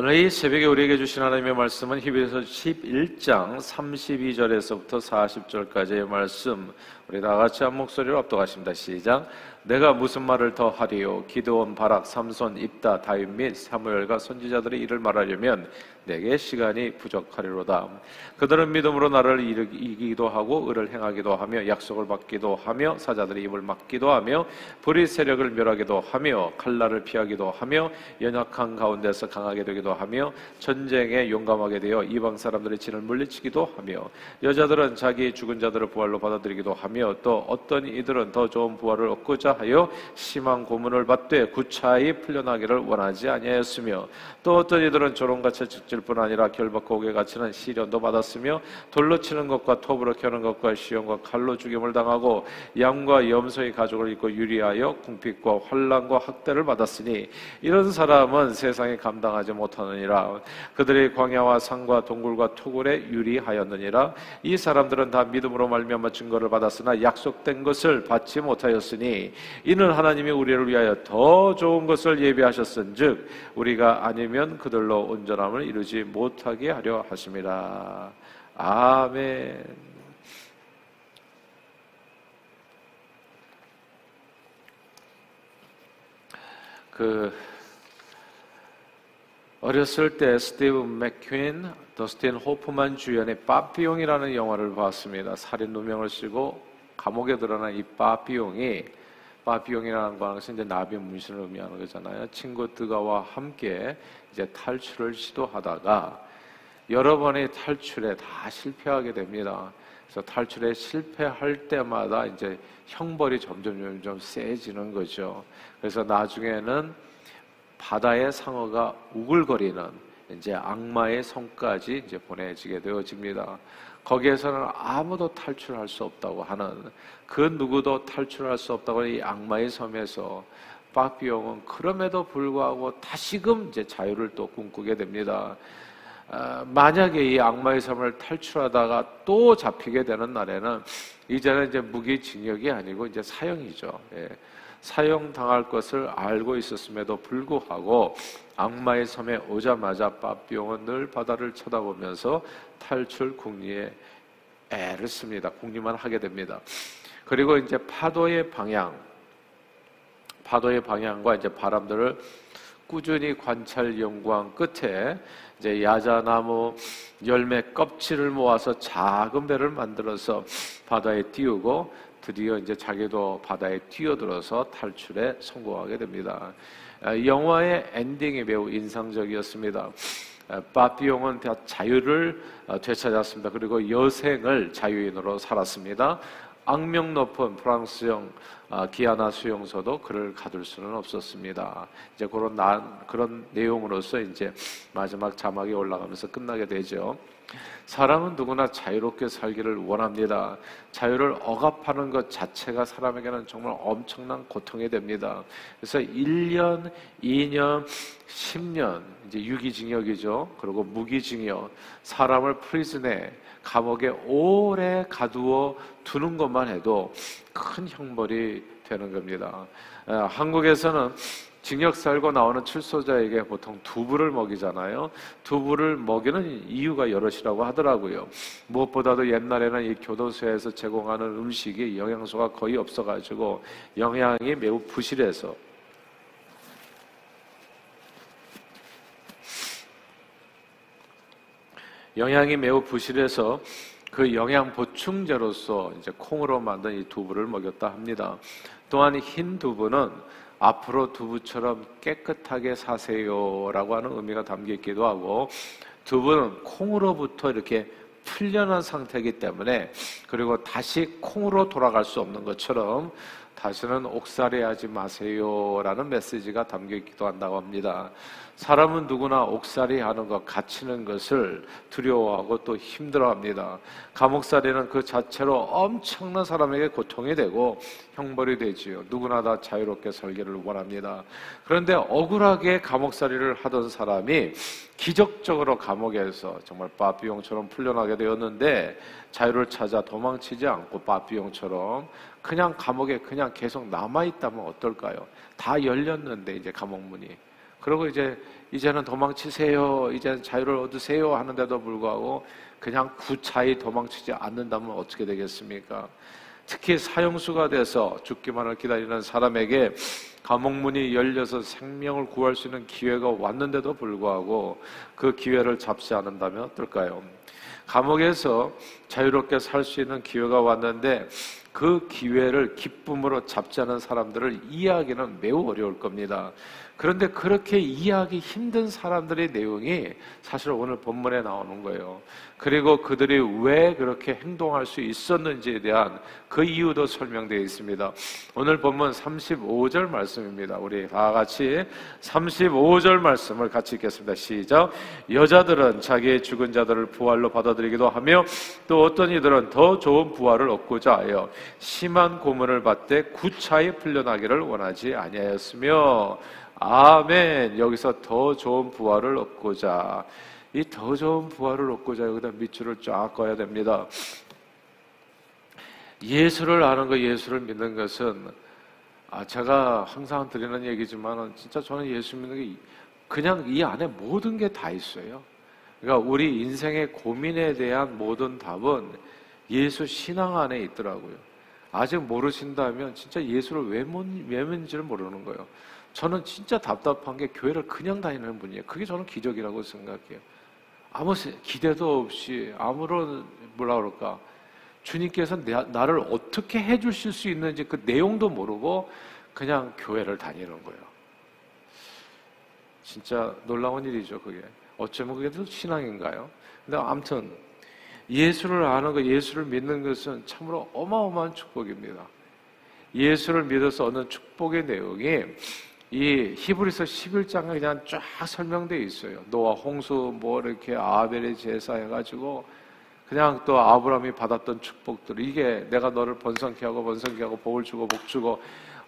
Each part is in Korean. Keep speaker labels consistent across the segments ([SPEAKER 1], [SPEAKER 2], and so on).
[SPEAKER 1] 오늘 이 새벽에 우리에게 주신 하나님의 말씀은 히브리서 11장 32절에서부터 40절까지의 말씀 우리 다 같이 한 목소리로 압도하십니다. 시작. 내가 무슨 말을 더 하리요? 기드온, 바락, 삼손, 입다, 다윗 및 사무엘과 선지자들의 일을 말하려면 내게 시간이 부족하리로다. 그들은 믿음으로 나를 이기기도 하고 의를 행하기도 하며 약속을 받기도 하며 사자들의 입을 막기도 하며 불의 세력을 멸하기도 하며 칼날을 피하기도 하며 연약한 가운데서 강하게 되기도 하며 전쟁에 용감하게 되어 이방 사람들의 진을 물리치기도 하며 여자들은 자기 죽은 자들을 부활로 받아들이기도 하며 또 어떤 이들은 더 좋은 부활을 얻고자 하여 심한 고문을 받되 구차히 풀려나기를 원하지 아니하였으며 또 어떤 이들은 조롱같이 직질 뿐 아니라 결박과 옥에 갇히는 시련도 받았으며 돌로 치는 것과 톱으로 켜는 것과 시험과 칼로 죽임을 당하고 양과 염소의 가족을 입고 유리하여 궁핍과 환란과 학대를 받았으니 이런 사람은 세상에 감당하지 못하느니라. 그들의 광야와 산과 동굴과 토굴에 유리하였느니라. 이 사람들은 다 믿음으로 말미암아 증거를 받았으나 약속된 것을 받지 못하였으니 이는 하나님이 우리를 위하여 더 좋은 것을 예비하셨은즉 우리가 아니면 그들로 온전함을 이루지 못하게 하려 하심이라. 아멘. 그 어렸을 때 스티브 맥퀸, 더스틴 호프만 주연의 빠삐용이라는 영화를 봤습니다. 살인 누명을 쓰고 감옥에 드러난 이 빠삐용이 바비용이라는 것은 이제 나비 문신을 의미하는 거잖아요. 친구들과 함께 이제 탈출을 시도하다가 여러 번의 탈출에 다 실패하게 됩니다. 그래서 탈출에 실패할 때마다 이제 형벌이 점점 점점 세지는 거죠. 그래서 나중에는 바다의 상어가 우글거리는 이제 악마의 성까지 이제 보내지게 되어집니다. 거기에서는 아무도 탈출할 수 없다고 하는 그 누구도 탈출할 수 없다고 하는 이 악마의 섬에서 박비용은 그럼에도 불구하고 다시금 이제 자유를 또 꿈꾸게 됩니다. 어, 만약에 이 악마의 섬을 탈출하다가 또 잡히게 되는 날에는 이제는 이제 무기징역이 아니고 이제 사형이죠. 예. 사형당할 것을 알고 있었음에도 불구하고 악마의 섬에 오자마자 빠삐용은 늘 바다를 쳐다보면서 탈출 궁리에 애를 씁니다. 궁리만 하게 됩니다. 그리고 이제 파도의 방향, 파도의 방향과 이제 바람들을 꾸준히 관찰 연구한 끝에 이제 야자나무 열매 껍질을 모아서 작은 배를 만들어서 바다에 띄우고 드디어 이제 자기도 바다에 뛰어들어서 탈출에 성공하게 됩니다. 아, 영화의 엔딩이 매우 인상적이었습니다. 바비용은 아, 자유를 아, 되찾았습니다. 그리고 여생을 자유인으로 살았습니다. 악명 높은 프랑스형 기아나 수용소도 그를 가둘 수는 없었습니다. 이제 그런 난, 그런 내용으로서 이제 마지막 자막이 올라가면서 끝나게 되죠. 사람은 누구나 자유롭게 살기를 원합니다. 자유를 억압하는 것 자체가 사람에게는 정말 엄청난 고통이 됩니다. 그래서 1년, 2년, 10년, 이제 유기징역이죠. 그리고 무기징역, 사람을 프리즌에, 감옥에 오래 가두어 두는 것만 해도 큰 형벌이 되는 겁니다. 한국에서는 징역 살고 나오는 출소자에게 보통 두부를 먹이잖아요. 두부를 먹이는 이유가 여럿이라고 하더라고요. 무엇보다도 옛날에는 이 교도소에서 제공하는 음식이 영양소가 거의 없어가지고 영양이 매우 부실해서 영양이 매우 부실해서 그 영양 보충제로서 이제 콩으로 만든 이 두부를 먹였다 합니다. 또한 흰 두부는 앞으로 두부처럼 깨끗하게 사세요라고 하는 의미가 담겨 있기도 하고 두부는 콩으로부터 이렇게 풀려난 상태이기 때문에 그리고 다시 콩으로 돌아갈 수 없는 것처럼 다시는 옥살이 하지 마세요라는 메시지가 담겨 있기도 한다고 합니다. 사람은 누구나 옥살이 하는 것, 갇히는 것을 두려워하고 또 힘들어합니다. 감옥살이는 그 자체로 엄청난 사람에게 고통이 되고 형벌이 되지요. 누구나 다 자유롭게 살기를 원합니다. 그런데 억울하게 감옥살이를 하던 사람이 기적적으로 감옥에서 정말 빠삐용처럼 풀려나게 되었는데 자유를 찾아 도망치지 않고 빠삐용처럼 그냥 감옥에 그냥 계속 남아있다면 어떨까요? 다 열렸는데 이제 감옥문이 그리고 이제 이제는 도망치세요. 이제는 자유를 얻으세요. 하는데도 불구하고 그냥 구차히 도망치지 않는다면 어떻게 되겠습니까? 특히 사형수가 돼서 죽기만을 기다리는 사람에게 감옥문이 열려서 생명을 구할 수 있는 기회가 왔는데도 불구하고 그 기회를 잡지 않는다면 어떨까요? 감옥에서 자유롭게 살 수 있는 기회가 왔는데 그 기회를 기쁨으로 않은 사람들을 이해하기는 매우 어려울 겁니다. 그런데 그렇게 이해하기 힘든 사람들의 내용이 사실 오늘 본문에 나오는 거예요. 그리고 그들이 왜 그렇게 행동할 수 있었는지에 대한 그 이유도 설명되어 있습니다. 오늘 본문 35절 말씀입니다. 우리 다 같이 35절 말씀을 같이 읽겠습니다. 시작. 여자들은 자기의 죽은 자들을 부활로 받아들이기도 하며 또 어떤 이들은 더 좋은 부활을 얻고자 하여 심한 고문을 받되 구차히 풀려나기를 원하지 아니하였으며 아멘. 여기서 더 좋은 부활을 얻고자 이 더 좋은 부활을 얻고자 여기다 밑줄을 쫙 꺼야 됩니다. 예수를 아는 것, 예수를 믿는 것은 아, 제가 항상 드리는 얘기지만 진짜 저는 예수 믿는 게 그냥 이 안에 모든 게 다 있어요. 그러니까 우리 인생의 고민에 대한 모든 답은 예수 신앙 안에 있더라고요. 아직 모르신다면 진짜 예수를 왜, 왜 믿는지를 모르는 거예요. 저는 진짜 답답한 게 교회를 그냥 다니는 분이에요. 그게 저는 기적이라고 생각해요. 아무 기대도 없이 아무런 뭐라 그럴까 주님께서 나 를 어떻게 해주실 수 있는지 그 내용도 모르고 그냥 교회를 다니는 거예요. 진짜 놀라운 일이죠, 그게. 어쩌면 그게 또 신앙인가요? 근데 아무튼 예수를 아는 것, 예수를 믿는 것은 참으로 어마어마한 축복입니다. 예수를 믿어서 얻는 축복의 내용이 이 히브리서 11장에 그냥 쫙 설명되어 있어요. 노아 홍수 뭐 이렇게 아벨의 제사 해가지고 그냥 또 아브라함이 받았던 축복들 이게 내가 너를 번성케 하고 번성케 하고 복을 주고 복 주고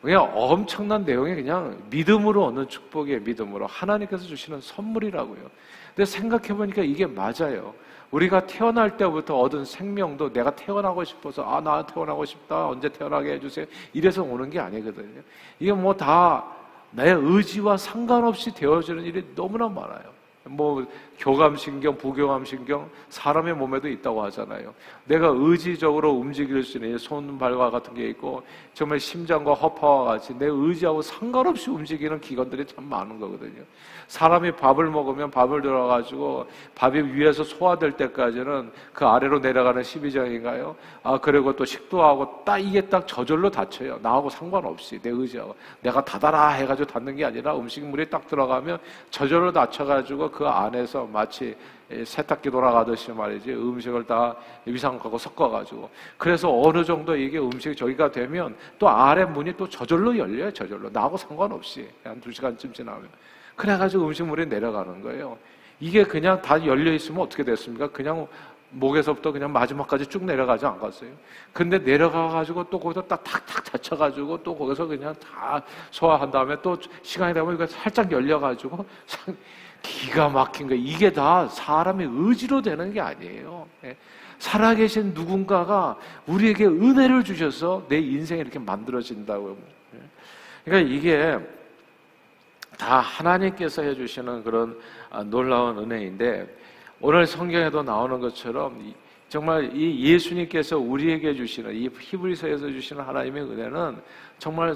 [SPEAKER 1] 그냥 엄청난 내용이 그냥 믿음으로 얻는 축복이에요. 믿음으로 하나님께서 주시는 선물이라고요. 근데 생각해 보니까 이게 맞아요. 우리가 태어날 때부터 얻은 생명도 내가 태어나고 싶어서 아 나 태어나고 싶다 언제 태어나게 해주세요 이래서 오는 게 아니거든요. 이게 뭐다 나의 의지와 상관없이 되어지는 일이 너무나 많아요. 뭐 교감신경, 부교감신경 사람의 몸에도 있다고 하잖아요. 내가 의지적으로 움직일 수 있는 손발과 같은 게 있고 정말 심장과 허파와 같이 내 의지하고 상관없이 움직이는 기관들이 참 많은 거거든요. 사람이 밥을 먹으면 밥을 들어가지고 밥이 위에서 소화될 때까지는 그 아래로 내려가는 12장인가요? 아, 그리고 또 식도하고 딱 이게 딱 저절로 닫혀요. 나하고 상관없이 내 의지하고. 내가 닫아라 해가지고 닫는 게 아니라 음식물이 딱 들어가면 저절로 닫혀가지고 그 안에서 마치 세탁기 돌아가듯이 말이지 음식을 다 위상하고 섞어가지고 그래서 어느 정도 이게 음식이 저기가 되면 또 아래 문이 또 저절로 열려요 저절로 나하고 상관없이 한 두 시간쯤 지나면 그래가지고 음식물이 내려가는 거예요. 이게 그냥 다 열려 있으면 어떻게 됐습니까? 그냥 목에서부터 그냥 마지막까지 쭉 내려가지 않겠어요? 근데 내려가가지고 또 거기서 딱 탁탁 닫혀가지고 또 거기서 그냥 다 소화한 다음에 또 시간이 되면 이거 살짝 열려가지고 기가 막힌 거 이게 다 사람의 의지로 되는 게 아니에요. 예. 살아계신 누군가가 우리에게 은혜를 주셔서 내 인생이 이렇게 만들어진다고요. 예. 그러니까 이게 다 하나님께서 해주시는 그런 아, 놀라운 은혜인데 오늘 성경에도 나오는 것처럼 정말 이 예수님께서 우리에게 주시는 이 히브리서에서 주시는 하나님의 은혜는 정말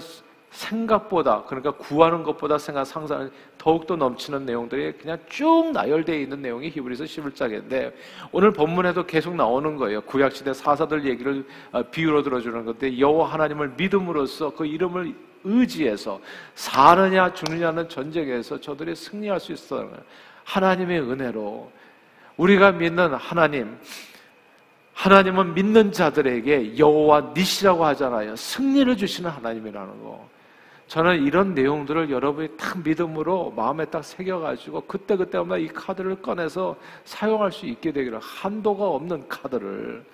[SPEAKER 1] 생각보다 그러니까 구하는 것보다 생각 상상 더욱더 넘치는 내용들이 그냥 쭉 나열되어 있는 내용이 히브리서 11장인데 오늘 본문에도 계속 나오는 거예요. 구약 시대 사사들 얘기를 아, 비유로 들어주는 건데 여호와 하나님을 믿음으로써 그 이름을 의지해서 사느냐 죽느냐는 전쟁에서 저들이 승리할 수 있어요. 하나님의 은혜로 우리가 믿는 하나님 하나님은 믿는 자들에게 여호와 니시라고 하잖아요. 승리를 주시는 하나님이라는 거. 저는 이런 내용들을 여러분이 딱 믿음으로 마음에 딱 새겨가지고 그때그때마다 이 카드를 꺼내서 사용할 수 있게 되기를 한도가 없는 카드를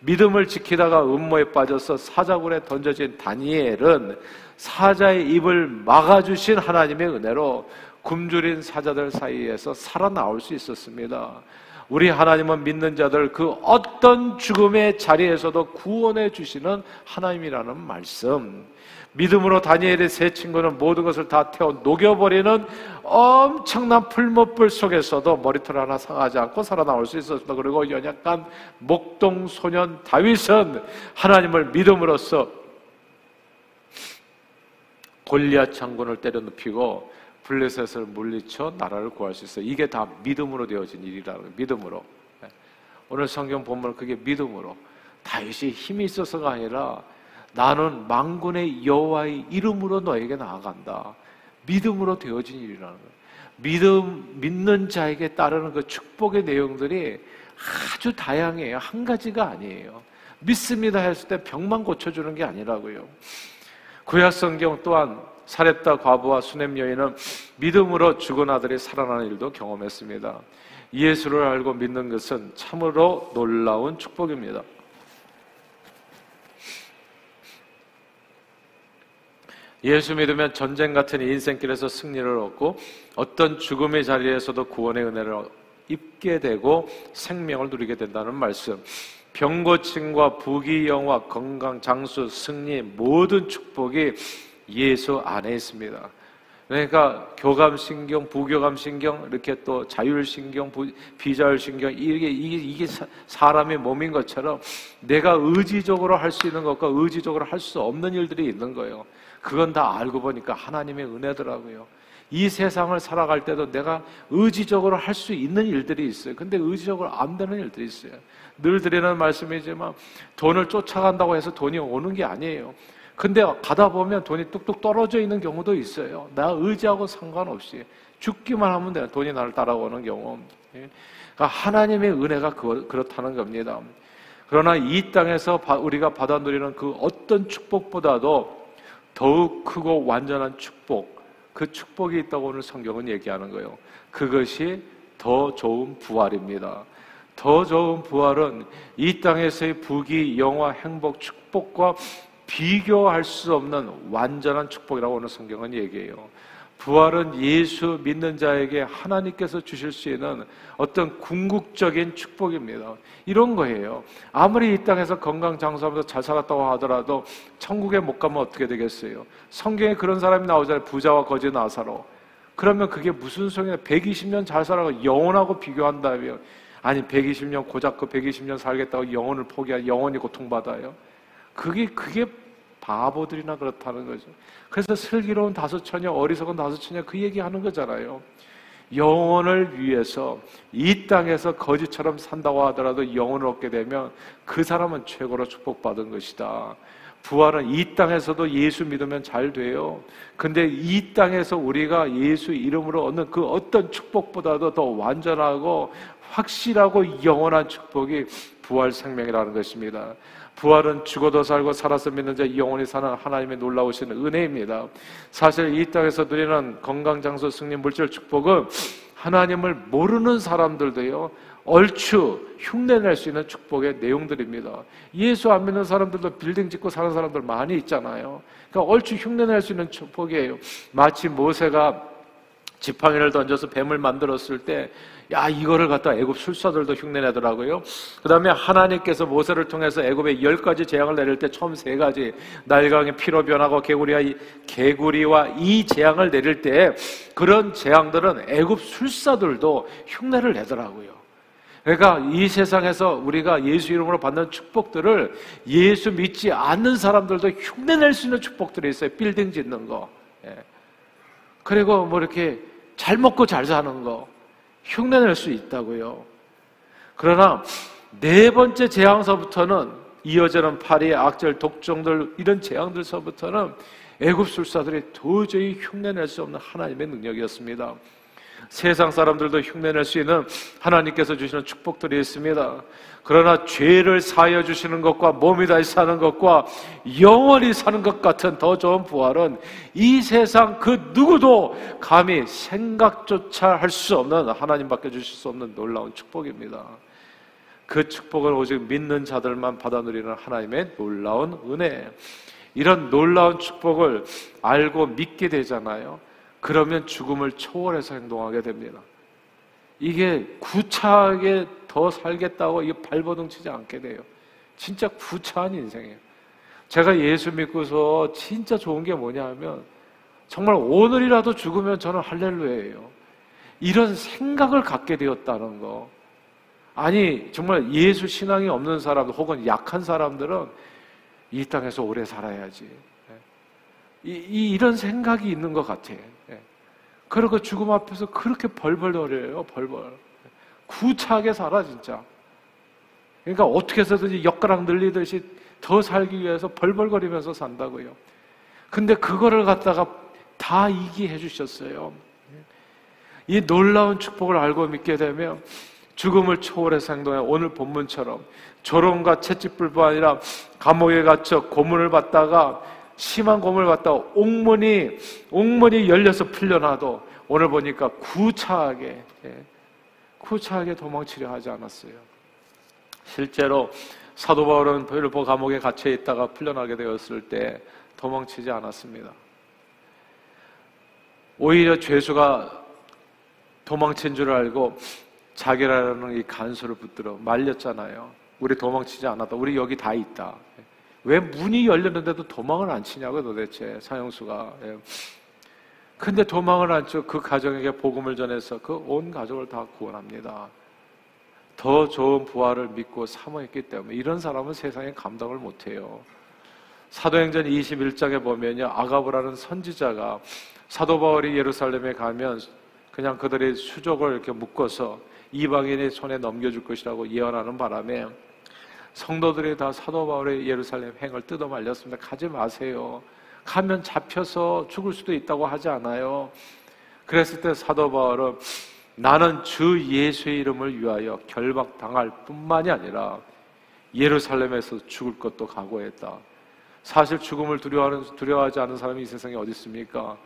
[SPEAKER 1] 믿음을 지키다가 음모에 빠져서 사자굴에 던져진 다니엘은 사자의 입을 막아주신 하나님의 은혜로 굶주린 사자들 사이에서 살아나올 수 있었습니다. 우리 하나님은 믿는 자들 그 어떤 죽음의 자리에서도 구원해 주시는 하나님이라는 말씀. 믿음으로 다니엘의 세 친구는 모든 것을 다 태워 녹여버리는 엄청난 풀못불 속에서도 머리털 하나 상하지 않고 살아나올 수 있었습니다. 그리고 연약한 목동 소년 다윗은 하나님을 믿음으로써 골리앗 장군을 때려 눕히고 블레셋을 물리쳐 나라를 구할 수 있어요. 이게 다 믿음으로 되어진 일이라는 거예요. 믿음으로. 네. 오늘 성경 본문 그게 믿음으로. 다윗이 힘이 있어서가 아니라 나는 망군의 여호와의 이름으로 너에게 나아간다. 믿음으로 되어진 일이라는 거예요. 믿음 믿는 자에게 따르는 그 축복의 내용들이 아주 다양해요. 한 가지가 아니에요. 믿습니다 했을 때 병만 고쳐주는 게 아니라고요. 구약 성경 또한 사렙다 과부와 수냄 여인은 믿음으로 죽은 아들이 살아나는 일도 경험했습니다. 예수를 알고 믿는 것은 참으로 놀라운 축복입니다. 예수 믿으면 전쟁 같은 인생길에서 승리를 얻고 어떤 죽음의 자리에서도 구원의 은혜를 입게 되고 생명을 누리게 된다는 말씀. 병고침과 부귀 영화, 건강, 장수, 승리 모든 축복이 예수 안에 있습니다. 그러니까 교감신경, 부교감신경, 이렇게 또 자율신경, 비자율신경, 이게, 이게, 이게 사람의 몸인 것처럼 내가 의지적으로 할 수 있는 것과 의지적으로 할 수 없는 일들이 있는 거예요. 그건 다 알고 보니까 하나님의 은혜더라고요. 이 세상을 살아갈 때도 내가 의지적으로 할 수 있는 일들이 있어요. 근데 의지적으로 안 되는 일들이 있어요. 늘 드리는 말씀이지만 돈을 쫓아간다고 해서 돈이 오는 게 아니에요. 근데 가다 보면 돈이 뚝뚝 떨어져 있는 경우도 있어요. 나 의지하고 상관없이 죽기만 하면 돼. 돈이 나를 따라오는 경우. 예. 그러니까 하나님의 은혜가 그렇다는 겁니다. 그러나 이 땅에서 우리가 받아 누리는 그 어떤 축복보다도 더욱 크고 완전한 축복, 그 축복이 있다고 오늘 성경은 얘기하는 거예요. 그것이 더 좋은 부활입니다. 더 좋은 부활은 이 땅에서의 부귀, 영화, 행복, 축복과 비교할 수 없는 완전한 축복이라고 오늘 성경은 얘기해요. 부활은 예수 믿는 자에게 하나님께서 주실 수 있는 어떤 궁극적인 축복입니다. 이런 거예요. 아무리 이 땅에서 건강 장수하면서 잘 살았다고 하더라도 천국에 못 가면 어떻게 되겠어요? 성경에 그런 사람이 나오잖아요. 부자와 거지 나사로. 그러면 그게 무슨 소리냐? 120년 잘 살아가 영원하고 비교한다면 아니 120년 고작 그 120년 살겠다고 영혼을 포기한 영원히 고통받아요. 그게 그게 바보들이나 그렇다는 거죠. 그래서 슬기로운 다섯 처녀, 어리석은 다섯 처녀 그 얘기하는 거잖아요. 영혼을 위해서 이 땅에서 거지처럼 산다고 하더라도 영혼을 얻게 되면 그 사람은 최고로 축복받은 것이다. 부활은 이 땅에서도 예수 믿으면 잘 돼요. 근데 이 땅에서 우리가 예수 이름으로 얻는 그 어떤 축복보다도 더 완전하고 확실하고 영원한 축복이 부활 생명이라는 것입니다. 부활은 죽어도 살고 살아서 믿는 자 영원히 사는 하나님의 놀라우신 은혜입니다. 사실 이 땅에서 누리는 건강 장소 승리 물질 축복은 하나님을 모르는 사람들도요. 얼추 흉내낼 수 있는 축복의 내용들입니다. 예수 안 믿는 사람들도 빌딩 짓고 사는 사람들 많이 있잖아요. 그러니까 얼추 흉내낼 수 있는 축복이에요. 마치 모세가 지팡이를 던져서 뱀을 만들었을 때, 야 이거를 갖다 애굽 술사들도 흉내내더라고요. 그 다음에 하나님께서 모세를 통해서 애굽에 열 가지 재앙을 내릴 때 처음 세 가지 날강의 피로 변하고 개구리와 이, 개구리와 이 재앙을 내릴 때 그런 재앙들은 애굽 술사들도 흉내를 내더라고요. 그러니까 이 세상에서 우리가 예수 이름으로 받는 축복들을 예수 믿지 않는 사람들도 흉내낼 수 있는 축복들이 있어요. 빌딩 짓는 거. 예. 그리고 뭐 이렇게 잘 먹고 잘 사는 거 흉내낼 수 있다고요. 그러나 네 번째 재앙서부터는 이어지는 파리, 악절, 독종들 이런 재앙들서부터는 애굽 술사들이 도저히 흉내낼 수 없는 하나님의 능력이었습니다. 세상 사람들도 흉내낼 수 있는 하나님께서 주시는 축복들이 있습니다. 그러나 죄를 사여 주시는 것과 몸이 다시 사는 것과 영원히 사는 것 같은 더 좋은 부활은 이 세상 그 누구도 감히 생각조차 할 수 없는 하나님밖에 주실 수 없는 놀라운 축복입니다. 그 축복을 오직 믿는 자들만 받아 누리는 하나님의 놀라운 은혜. 이런 놀라운 축복을 알고 믿게 되잖아요. 그러면 죽음을 초월해서 행동하게 됩니다. 이게 구차하게 더 살겠다고 이게 발버둥 치지 않게 돼요. 진짜 구차한 인생이에요. 제가 예수 믿고서 진짜 좋은 게 뭐냐 하면 정말 오늘이라도 죽으면 저는 할렐루야예요. 이런 생각을 갖게 되었다는 거. 아니, 정말 예수 신앙이 없는 사람들 혹은 약한 사람들은 이 땅에서 오래 살아야지. 이, 이, 런 생각이 있는 것 같아. 예. 그리고 죽음 앞에서 그렇게 벌벌 거려요, 벌벌. 구차하게 살아, 진짜. 그러니까 어떻게 해서든지 엿가락 늘리듯이 더 살기 위해서 벌벌거리면서 산다고요. 근데 그거를 갖다가 다 이기해 주셨어요. 이 놀라운 축복을 알고 믿게 되면 죽음을 초월해서 행동해 오늘 본문처럼 조롱과 채찍불뿐 아니라 감옥에 갇혀 고문을 받다가 심한 고문을 받다가 옥문이 옥문이 열려서 풀려나도 오늘 보니까 구차하게 예, 구차하게 도망치려 하지 않았어요. 실제로 사도 바울은 빌보 감옥에 갇혀 있다가 풀려나게 되었을 때 도망치지 않았습니다. 오히려 죄수가 도망친 줄 알고 자기라는 이 간수를 붙들어 말렸잖아요. 우리 도망치지 않았다. 우리 여기 다 있다. 왜 문이 열렸는데도 도망을 안 치냐고 도대체 사형수가. 예. 근데 도망을 안 치고 그 가정에게 복음을 전해서 그 온 가족을 다 구원합니다. 더 좋은 부활을 믿고 사모했기 때문에 이런 사람은 세상에 감당을 못해요. 사도행전 21장에 보면요. 아가브라는 선지자가 사도 바울이 예루살렘에 가면 그냥 그들의 수족을 이렇게 묶어서 이방인의 손에 넘겨줄 것이라고 예언하는 바람에 성도들이 다 사도 바울의 예루살렘 행을 뜯어 말렸습니다. 가지 마세요. 가면 잡혀서 죽을 수도 있다고 하지 않아요. 그랬을 때 사도 바울은 나는 주 예수의 이름을 위하여 결박당할 뿐만이 아니라 예루살렘에서 죽을 것도 각오했다. 사실 죽음을 두려워하는, 두려워하지 않은 사람이 이 세상에 어디 있습니까?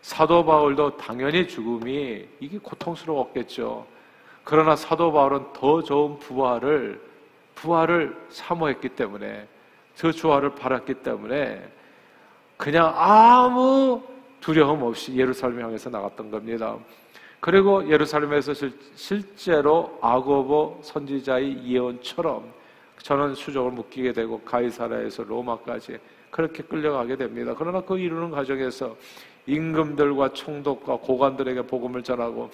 [SPEAKER 1] 사도 바울도 당연히 죽음이 이게 고통스러웠겠죠. 그러나 사도 바울은 더 좋은 부활을 부활을 사모했기 때문에 그 주화를 바랐기 때문에 그냥 아무 두려움 없이 예루살렘 향해서 나갔던 겁니다. 그리고 예루살렘에서 실제로 아고보 선지자의 예언처럼 저는 수족을 묶이게 되고 가이사라에서 로마까지 그렇게 끌려가게 됩니다. 그러나 그 이루는 과정에서 임금들과 총독과 고관들에게 복음을 전하고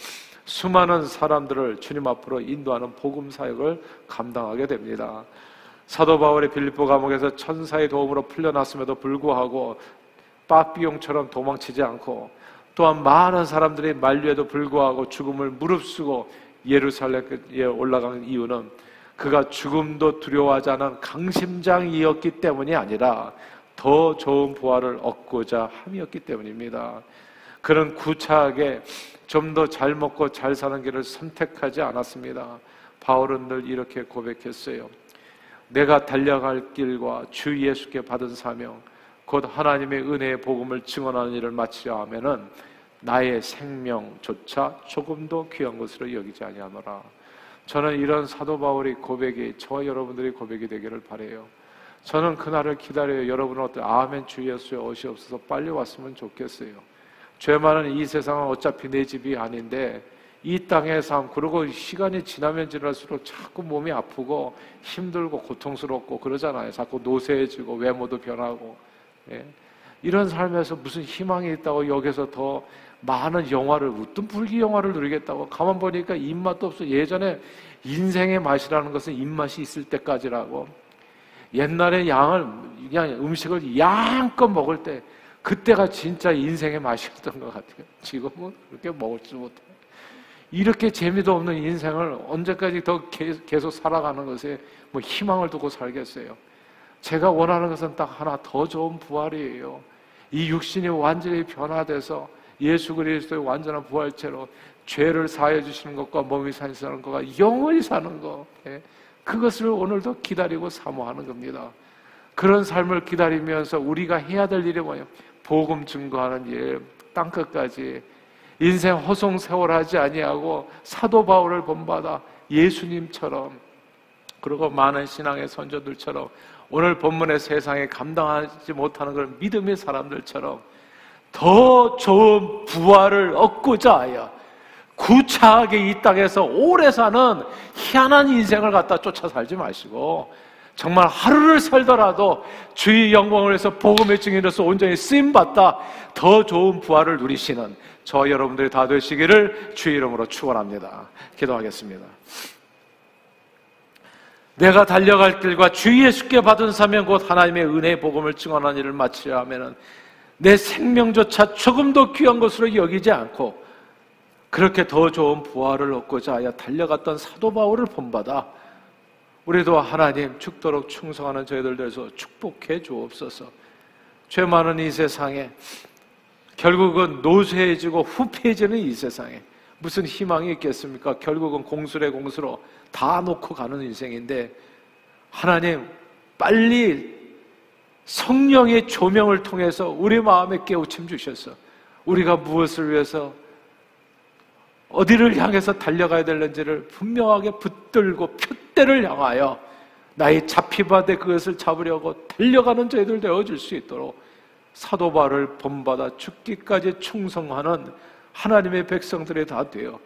[SPEAKER 1] 수많은 사람들을 주님 앞으로 인도하는 복음 사역을 감당하게 됩니다. 사도 바울의 빌립보 감옥에서 천사의 도움으로 풀려났음에도 불구하고 빠삐용처럼 도망치지 않고 또한 많은 사람들의 만류에도 불구하고 죽음을 무릅쓰고 예루살렘에 올라간 이유는 그가 죽음도 두려워하지 않은 강심장이었기 때문이 아니라 더 좋은 부활을 얻고자 함이었기 때문입니다. 그는 구차하게 좀 더 잘 먹고 잘 사는 길을 선택하지 않았습니다. 바울은 늘 이렇게 고백했어요. 내가 달려갈 길과 주 예수께 받은 사명, 곧 하나님의 은혜의 복음을 증언하는 일을 마치려 하면은 나의 생명조차 조금도 귀한 것으로 여기지 아니하노라. 저는 이런 사도 바울의 고백이 저와 여러분들의 고백이 되기를 바래요. 저는 그날을 기다려요. 여러분은 어때? 아멘 주 예수의 옷이 없어서 빨리 왔으면 좋겠어요. 죄 많은 이 세상은 어차피 내 집이 아닌데 이 땅의 삶 그리고 시간이 지나면 지날수록 자꾸 몸이 아프고 힘들고 고통스럽고 그러잖아요. 자꾸 노쇠해지고 외모도 변하고 예. 이런 삶에서 무슨 희망이 있다고 여기서 더 많은 영화를 웃든 불기 영화를 누리겠다고 가만 보니까 입맛도 없어. 예전에 인생의 맛이라는 것은 입맛이 있을 때까지라고. 옛날에 양을 그냥 음식을 양껏 먹을 때 그때가 진짜 인생의 맛이었던 것 같아요. 지금은 그렇게 먹을지 못해. 이렇게 재미도 없는 인생을 언제까지 더 계속 살아가는 것에 뭐 희망을 두고 살겠어요. 제가 원하는 것은 딱 하나 더 좋은 부활이에요. 이 육신이 완전히 변화돼서 예수 그리스도의 완전한 부활체로 죄를 사해 주시는 것과 몸이 산사는 것과 영원히 사는 것. 예. 그것을 오늘도 기다리고 사모하는 겁니다. 그런 삶을 기다리면서 우리가 해야 될 일이 뭐예요? 복음 증거하는 일, 땅 끝까지 인생 허송 세월 하지 아니하고 사도 바울을 본받아 예수님처럼 그리고 많은 신앙의 선조들처럼 오늘 본문의 세상에 감당하지 못하는 그런 믿음의 사람들처럼 더 좋은 부활을 얻고자 하여 구차하게 이 땅에서 오래 사는 희한한 인생을 갖다 쫓아 살지 마시고 정말 하루를 살더라도 주의 영광을 위해서 복음의 증인으로서 온전히 쓰임 받다 더 좋은 부활을 누리시는 저 여러분들이 다 되시기를 주의 이름으로 축원합니다. 기도하겠습니다. 내가 달려갈 길과 주 예수께 받은 사명 곧 하나님의 은혜의 복음을 증언하는 일을 마치려 하면은 내 생명조차 조금도 귀한 것으로 여기지 않고 그렇게 더 좋은 부활을 얻고자 하여 달려갔던 사도 바울을 본받아 우리도 하나님 죽도록 충성하는 저희들 대해서 축복해 주옵소서. 죄 많은 이 세상에 결국은 노쇠해지고 후패해지는 이 세상에 무슨 희망이 있겠습니까? 결국은 공수래 공수로 다 놓고 가는 인생인데 하나님 빨리 성령의 조명을 통해서 우리 마음에 깨우침 주셔서 우리가 무엇을 위해서 어디를 향해서 달려가야 되는지를 분명하게 붙들고 표대를 향하여 나의 잡히바되 그것을 잡으려고 달려가는 저희들 되어줄 수 있도록 사도바를 본받아 죽기까지 충성하는 하나님의 백성들이 다 되어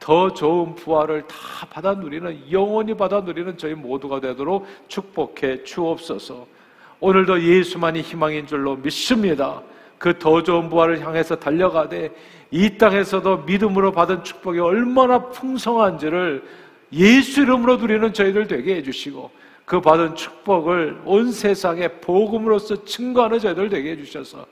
[SPEAKER 1] 더 좋은 부활을 다 받아 누리는 영원히 받아 누리는 저희 모두가 되도록 축복해 주옵소서. 오늘도 예수만이 희망인 줄로 믿습니다. 그 더 좋은 부활을 향해서 달려가되 이 땅에서도 믿음으로 받은 축복이 얼마나 풍성한지를 예수 이름으로 누리는 저희들 되게 해주시고 그 받은 축복을 온 세상에 복음으로써 증거하는 저희들 되게 해주셔서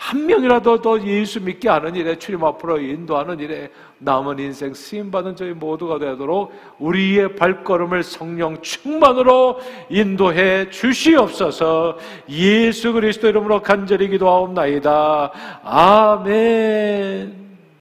[SPEAKER 1] 한 명이라도 더 예수 믿게 하는 일에 출임 앞으로 인도하는 일에 남은 인생 쓰임 받은 저희 모두가 되도록 우리의 발걸음을 성령 충만으로 인도해 주시옵소서 예수 그리스도 이름으로 간절히 기도하옵나이다. 아멘.